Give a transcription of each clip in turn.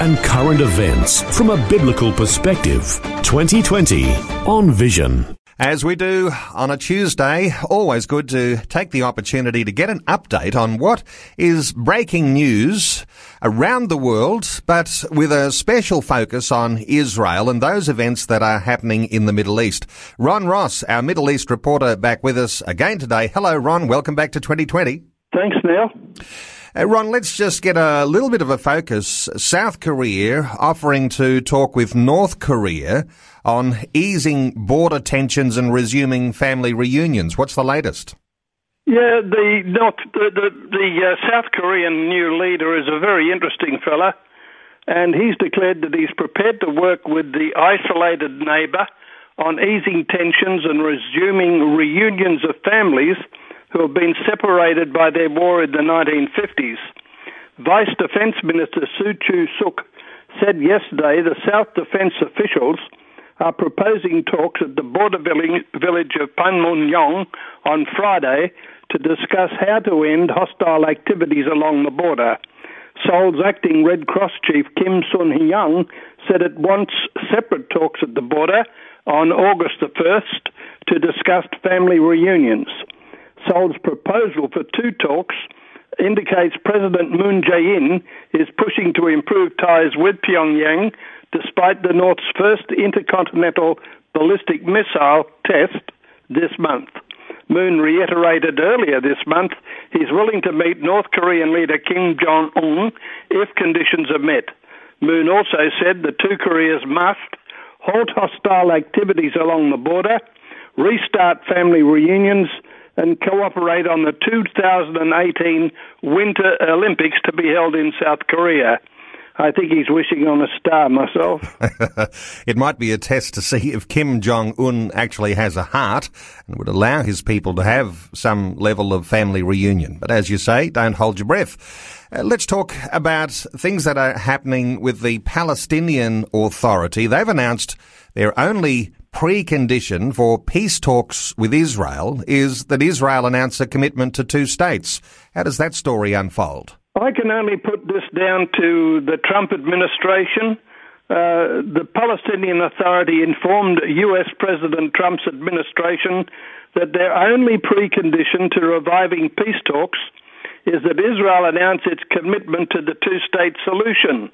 and current events from a biblical perspective. 2020 on Vision. As we do on a Tuesday, always good to take the opportunity to get an update on what is breaking news around the world, but with a special focus on Israel and those events that are happening in the Middle East. Ron Ross, our Middle East reporter, back with us again today. Hello, Ron. Welcome back to 2020. Thanks, Neil. Uh, Ron, let's just get a little bit of a focus. South Korea offering to talk with North Korea on easing border tensions and resuming family reunions. What's the latest? Yeah, the North, the the, the uh, South Korean new leader is a very interesting fella, and he's declared that he's prepared to work with the isolated neighbour on easing tensions and resuming reunions of families who have been separated by their war in the 1950s. Vice Defence Minister Soo Choo Suk said yesterday the South Defence officials are proposing talks at the border village of Panmunjom on Friday to discuss how to end hostile activities along the border. Seoul's acting Red Cross chief Kim Sun Hyung said it wants separate talks at the border on August the 1st to discuss family reunions. Seoul's proposal for two talks indicates President Moon Jae-in is pushing to improve ties with Pyongyang despite the North's first intercontinental ballistic missile test this month. Moon reiterated earlier this month he's willing to meet North Korean leader Kim Jong un if conditions are met. Moon also said the two Koreas must halt hostile activities along the border, restart family reunions, and cooperate on the 2018 Winter Olympics to be held in South Korea. I think he's wishing on a star myself. it might be a test to see if Kim Jong Un actually has a heart and would allow his people to have some level of family reunion. But as you say, don't hold your breath. Uh, let's talk about things that are happening with the Palestinian Authority. They've announced their only precondition for peace talks with Israel is that Israel announce a commitment to two states. How does that story unfold? I can only put this down to the Trump administration. Uh, the Palestinian Authority informed U.S. President Trump's administration that their only precondition to reviving peace talks is that Israel announce its commitment to the two state solution.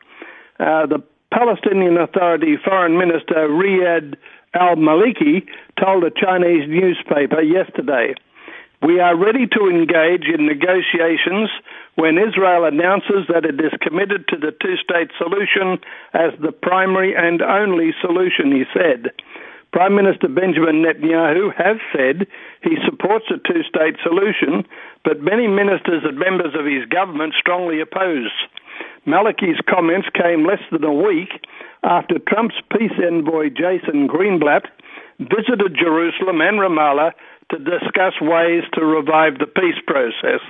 Uh, the Palestinian Authority Foreign Minister Riyad al Maliki told a Chinese newspaper yesterday. We are ready to engage in negotiations when Israel announces that it is committed to the two state solution as the primary and only solution, he said. Prime Minister Benjamin Netanyahu has said he supports a two state solution, but many ministers and members of his government strongly oppose. Maliki's comments came less than a week after Trump's peace envoy Jason Greenblatt visited Jerusalem and Ramallah to discuss ways to revive the peace process.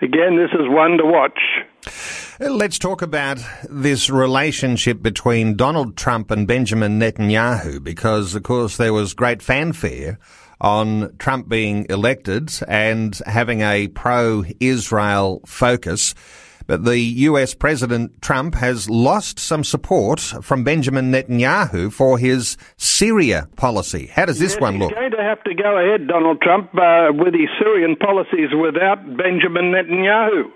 Again, this is one to watch. Let's talk about this relationship between Donald Trump and Benjamin Netanyahu because, of course, there was great fanfare on Trump being elected and having a pro Israel focus. But the US President Trump has lost some support from Benjamin Netanyahu for his Syria policy. How does this yes, one look? He's going to have to go ahead, Donald Trump, uh, with his Syrian policies without Benjamin Netanyahu.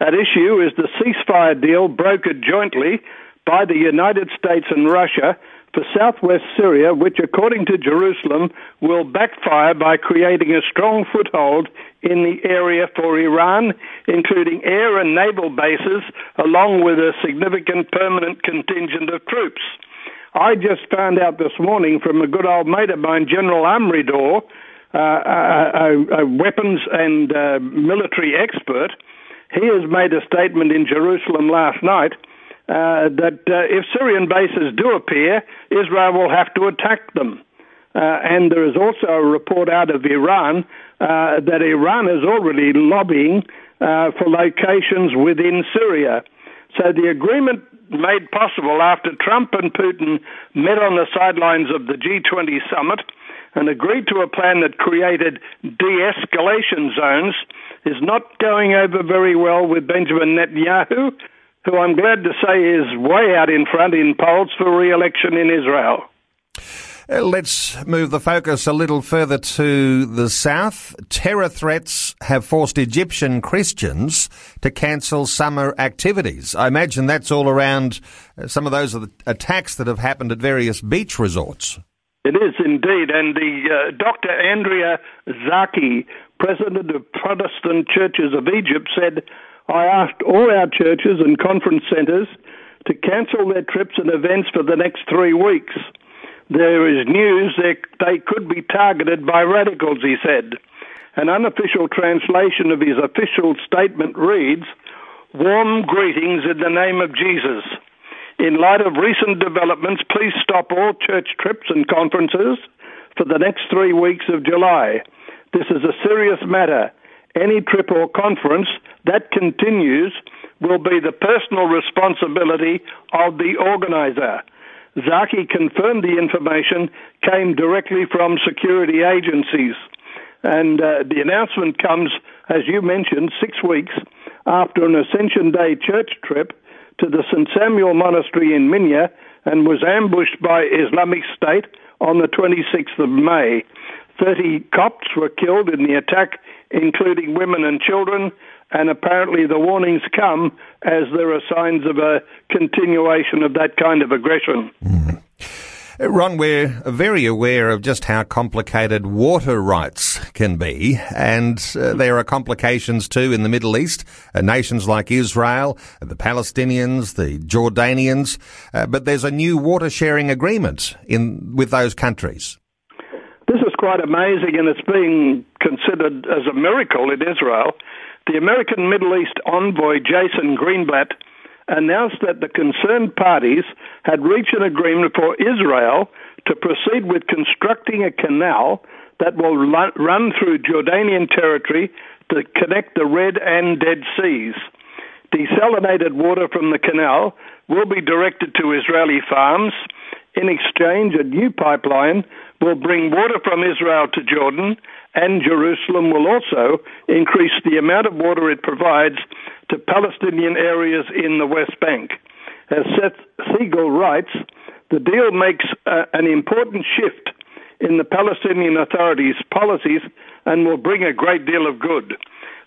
At issue is the ceasefire deal brokered jointly by the United States and Russia for southwest Syria, which, according to Jerusalem, will backfire by creating a strong foothold in the area for Iran, including air and naval bases, along with a significant permanent contingent of troops. I just found out this morning from a good old mate of mine, General Amidror, uh, a, a, weapons and uh, military expert. He has made a statement in Jerusalem last night uh, that uh, if Syrian bases do appear, Israel will have to attack them. Uh, and there is also a report out of Iran uh, that Iran is already lobbying uh, for locations within Syria. So the agreement made possible after Trump and Putin met on the sidelines of the G20 summit and agreed to a plan that created de escalation zones is not going over very well with Benjamin Netanyahu, who I'm glad to say is way out in front in polls for re election in Israel. Uh, let's move the focus a little further to the south. Terror threats have forced Egyptian Christians to cancel summer activities. I imagine that's all around uh, some of those attacks that have happened at various beach resorts. It is indeed, and the uh, Dr. Andrea Zaki, president of Protestant Churches of Egypt, said, "I asked all our churches and conference centres to cancel their trips and events for the next three weeks." There is news that they could be targeted by radicals, he said. An unofficial translation of his official statement reads, Warm greetings in the name of Jesus. In light of recent developments, please stop all church trips and conferences for the next three weeks of July. This is a serious matter. Any trip or conference that continues will be the personal responsibility of the organizer. Zaki confirmed the information came directly from security agencies. And uh, the announcement comes, as you mentioned, six weeks after an Ascension Day church trip to the St. Samuel Monastery in Minya and was ambushed by Islamic State on the 26th of May. 30 Copts were killed in the attack, including women and children, and apparently the warnings come as there are signs of a continuation of that kind of aggression. Mm. Ron, we're very aware of just how complicated water rights can be, and uh, there are complications too in the Middle East. Uh, nations like Israel, the Palestinians, the Jordanians, uh, but there's a new water sharing agreement in with those countries. This is quite amazing, and it's being considered as a miracle in Israel the American Middle East envoy Jason Greenblatt announced that the concerned parties had reached an agreement for Israel to proceed with constructing a canal that will run through Jordanian territory to connect the Red and Dead Seas. Desalinated water from the canal will be directed to Israeli farms. In exchange, a new pipeline will bring water from Israel to Jordan and Jerusalem will also increase the amount of water it provides to Palestinian areas in the West Bank. As Seth Siegel writes, the deal makes uh, an important shift in the Palestinian Authority's policies and will bring a great deal of good.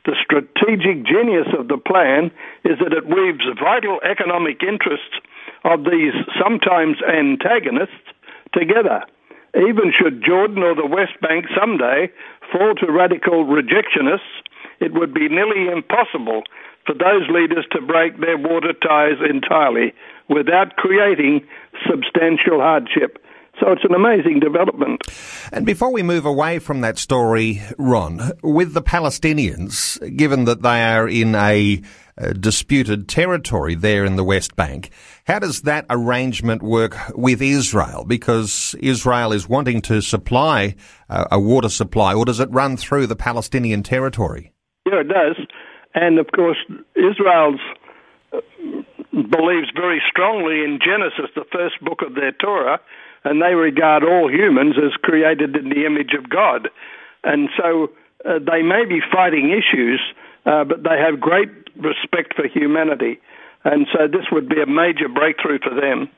The strategic genius of the plan is that it weaves vital economic interests of these sometimes antagonists together. Even should Jordan or the West Bank someday fall to radical rejectionists, it would be nearly impossible for those leaders to break their water ties entirely without creating substantial hardship. So it's an amazing development. And before we move away from that story, Ron, with the Palestinians, given that they are in a uh, disputed territory there in the West Bank. How does that arrangement work with Israel? Because Israel is wanting to supply uh, a water supply, or does it run through the Palestinian territory? Yeah, it does. And of course, Israel's uh, believes very strongly in Genesis, the first book of their Torah, and they regard all humans as created in the image of God. And so uh, they may be fighting issues, uh, but they have great respect for humanity. And so this would be a major breakthrough for them.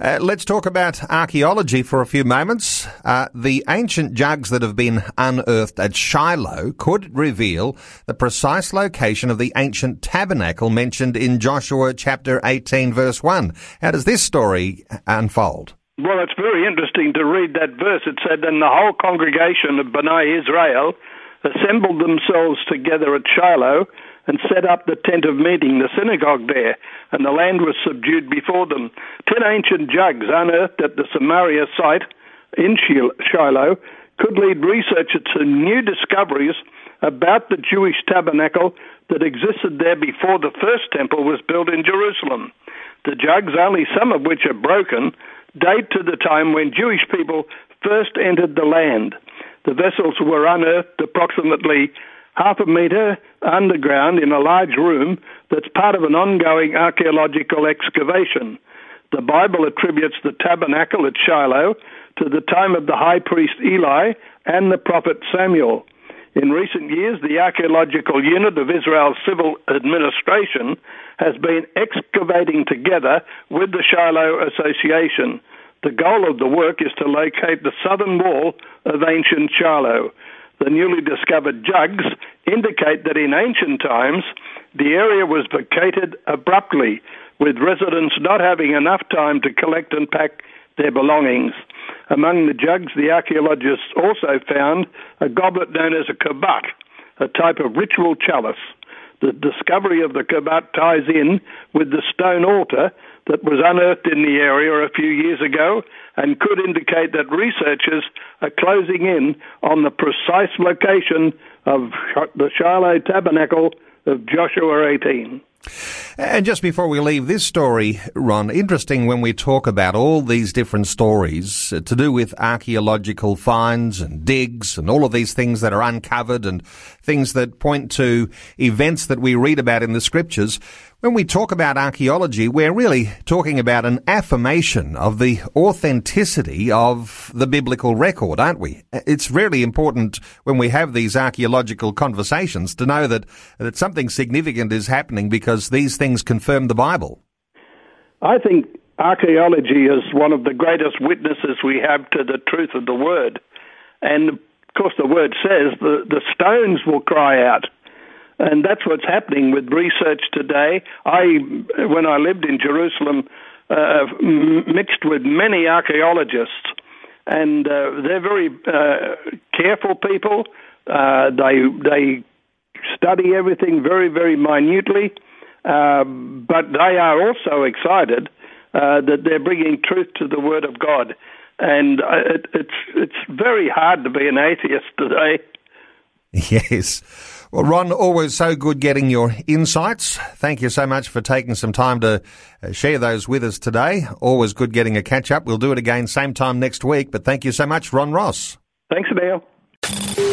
Uh, let's talk about archaeology for a few moments. Uh, the ancient jugs that have been unearthed at Shiloh could reveal the precise location of the ancient tabernacle mentioned in Joshua chapter 18 verse 1. How does this story unfold? Well, it's very interesting to read that verse. It said, And the whole congregation of Bnei Israel assembled themselves together at Shiloh and set up the tent of meeting, the synagogue there, and the land was subdued before them. Ten ancient jugs unearthed at the Samaria site in Shiloh could lead researchers to new discoveries about the Jewish tabernacle that existed there before the first temple was built in Jerusalem. The jugs, only some of which are broken, date to the time when Jewish people first entered the land. The vessels were unearthed approximately half a metre underground in a large room that's part of an ongoing archaeological excavation. The Bible attributes the tabernacle at Shiloh to the time of the high priest Eli and the prophet Samuel. In recent years, the archaeological unit of Israel's civil administration has been excavating together with the Shiloh Association. The goal of the work is to locate the southern wall of ancient Shiloh. The newly discovered jugs indicate that in ancient times the area was vacated abruptly, with residents not having enough time to collect and pack their belongings. Among the jugs, the archaeologists also found a goblet known as a kabut, a type of ritual chalice. The discovery of the kabut ties in with the stone altar that was unearthed in the area a few years ago and could indicate that researchers are closing in on the precise location of the Shiloh Tabernacle of Joshua 18. And just before we leave this story, Ron, interesting when we talk about all these different stories uh, to do with archaeological finds and digs and all of these things that are uncovered and things that point to events that we read about in the scriptures. When we talk about archaeology, we're really talking about an affirmation of the authenticity of the biblical record, aren't we? It's really important when we have these archaeological conversations to know that, that something significant is happening because these things confirm the Bible. I think archaeology is one of the greatest witnesses we have to the truth of the word. And of course, the word says the, the stones will cry out and that's what's happening with research today. I, when I lived in Jerusalem, uh, mixed with many archaeologists, and uh, they're very uh, careful people. Uh, they they study everything very very minutely, uh, but they are also excited uh, that they're bringing truth to the Word of God. And it, it's it's very hard to be an atheist today. Yes. Well, Ron, always so good getting your insights. Thank you so much for taking some time to uh, share those with us today. Always good getting a catch up. We'll do it again same time next week, but thank you so much, Ron Ross. Thanks, Neil.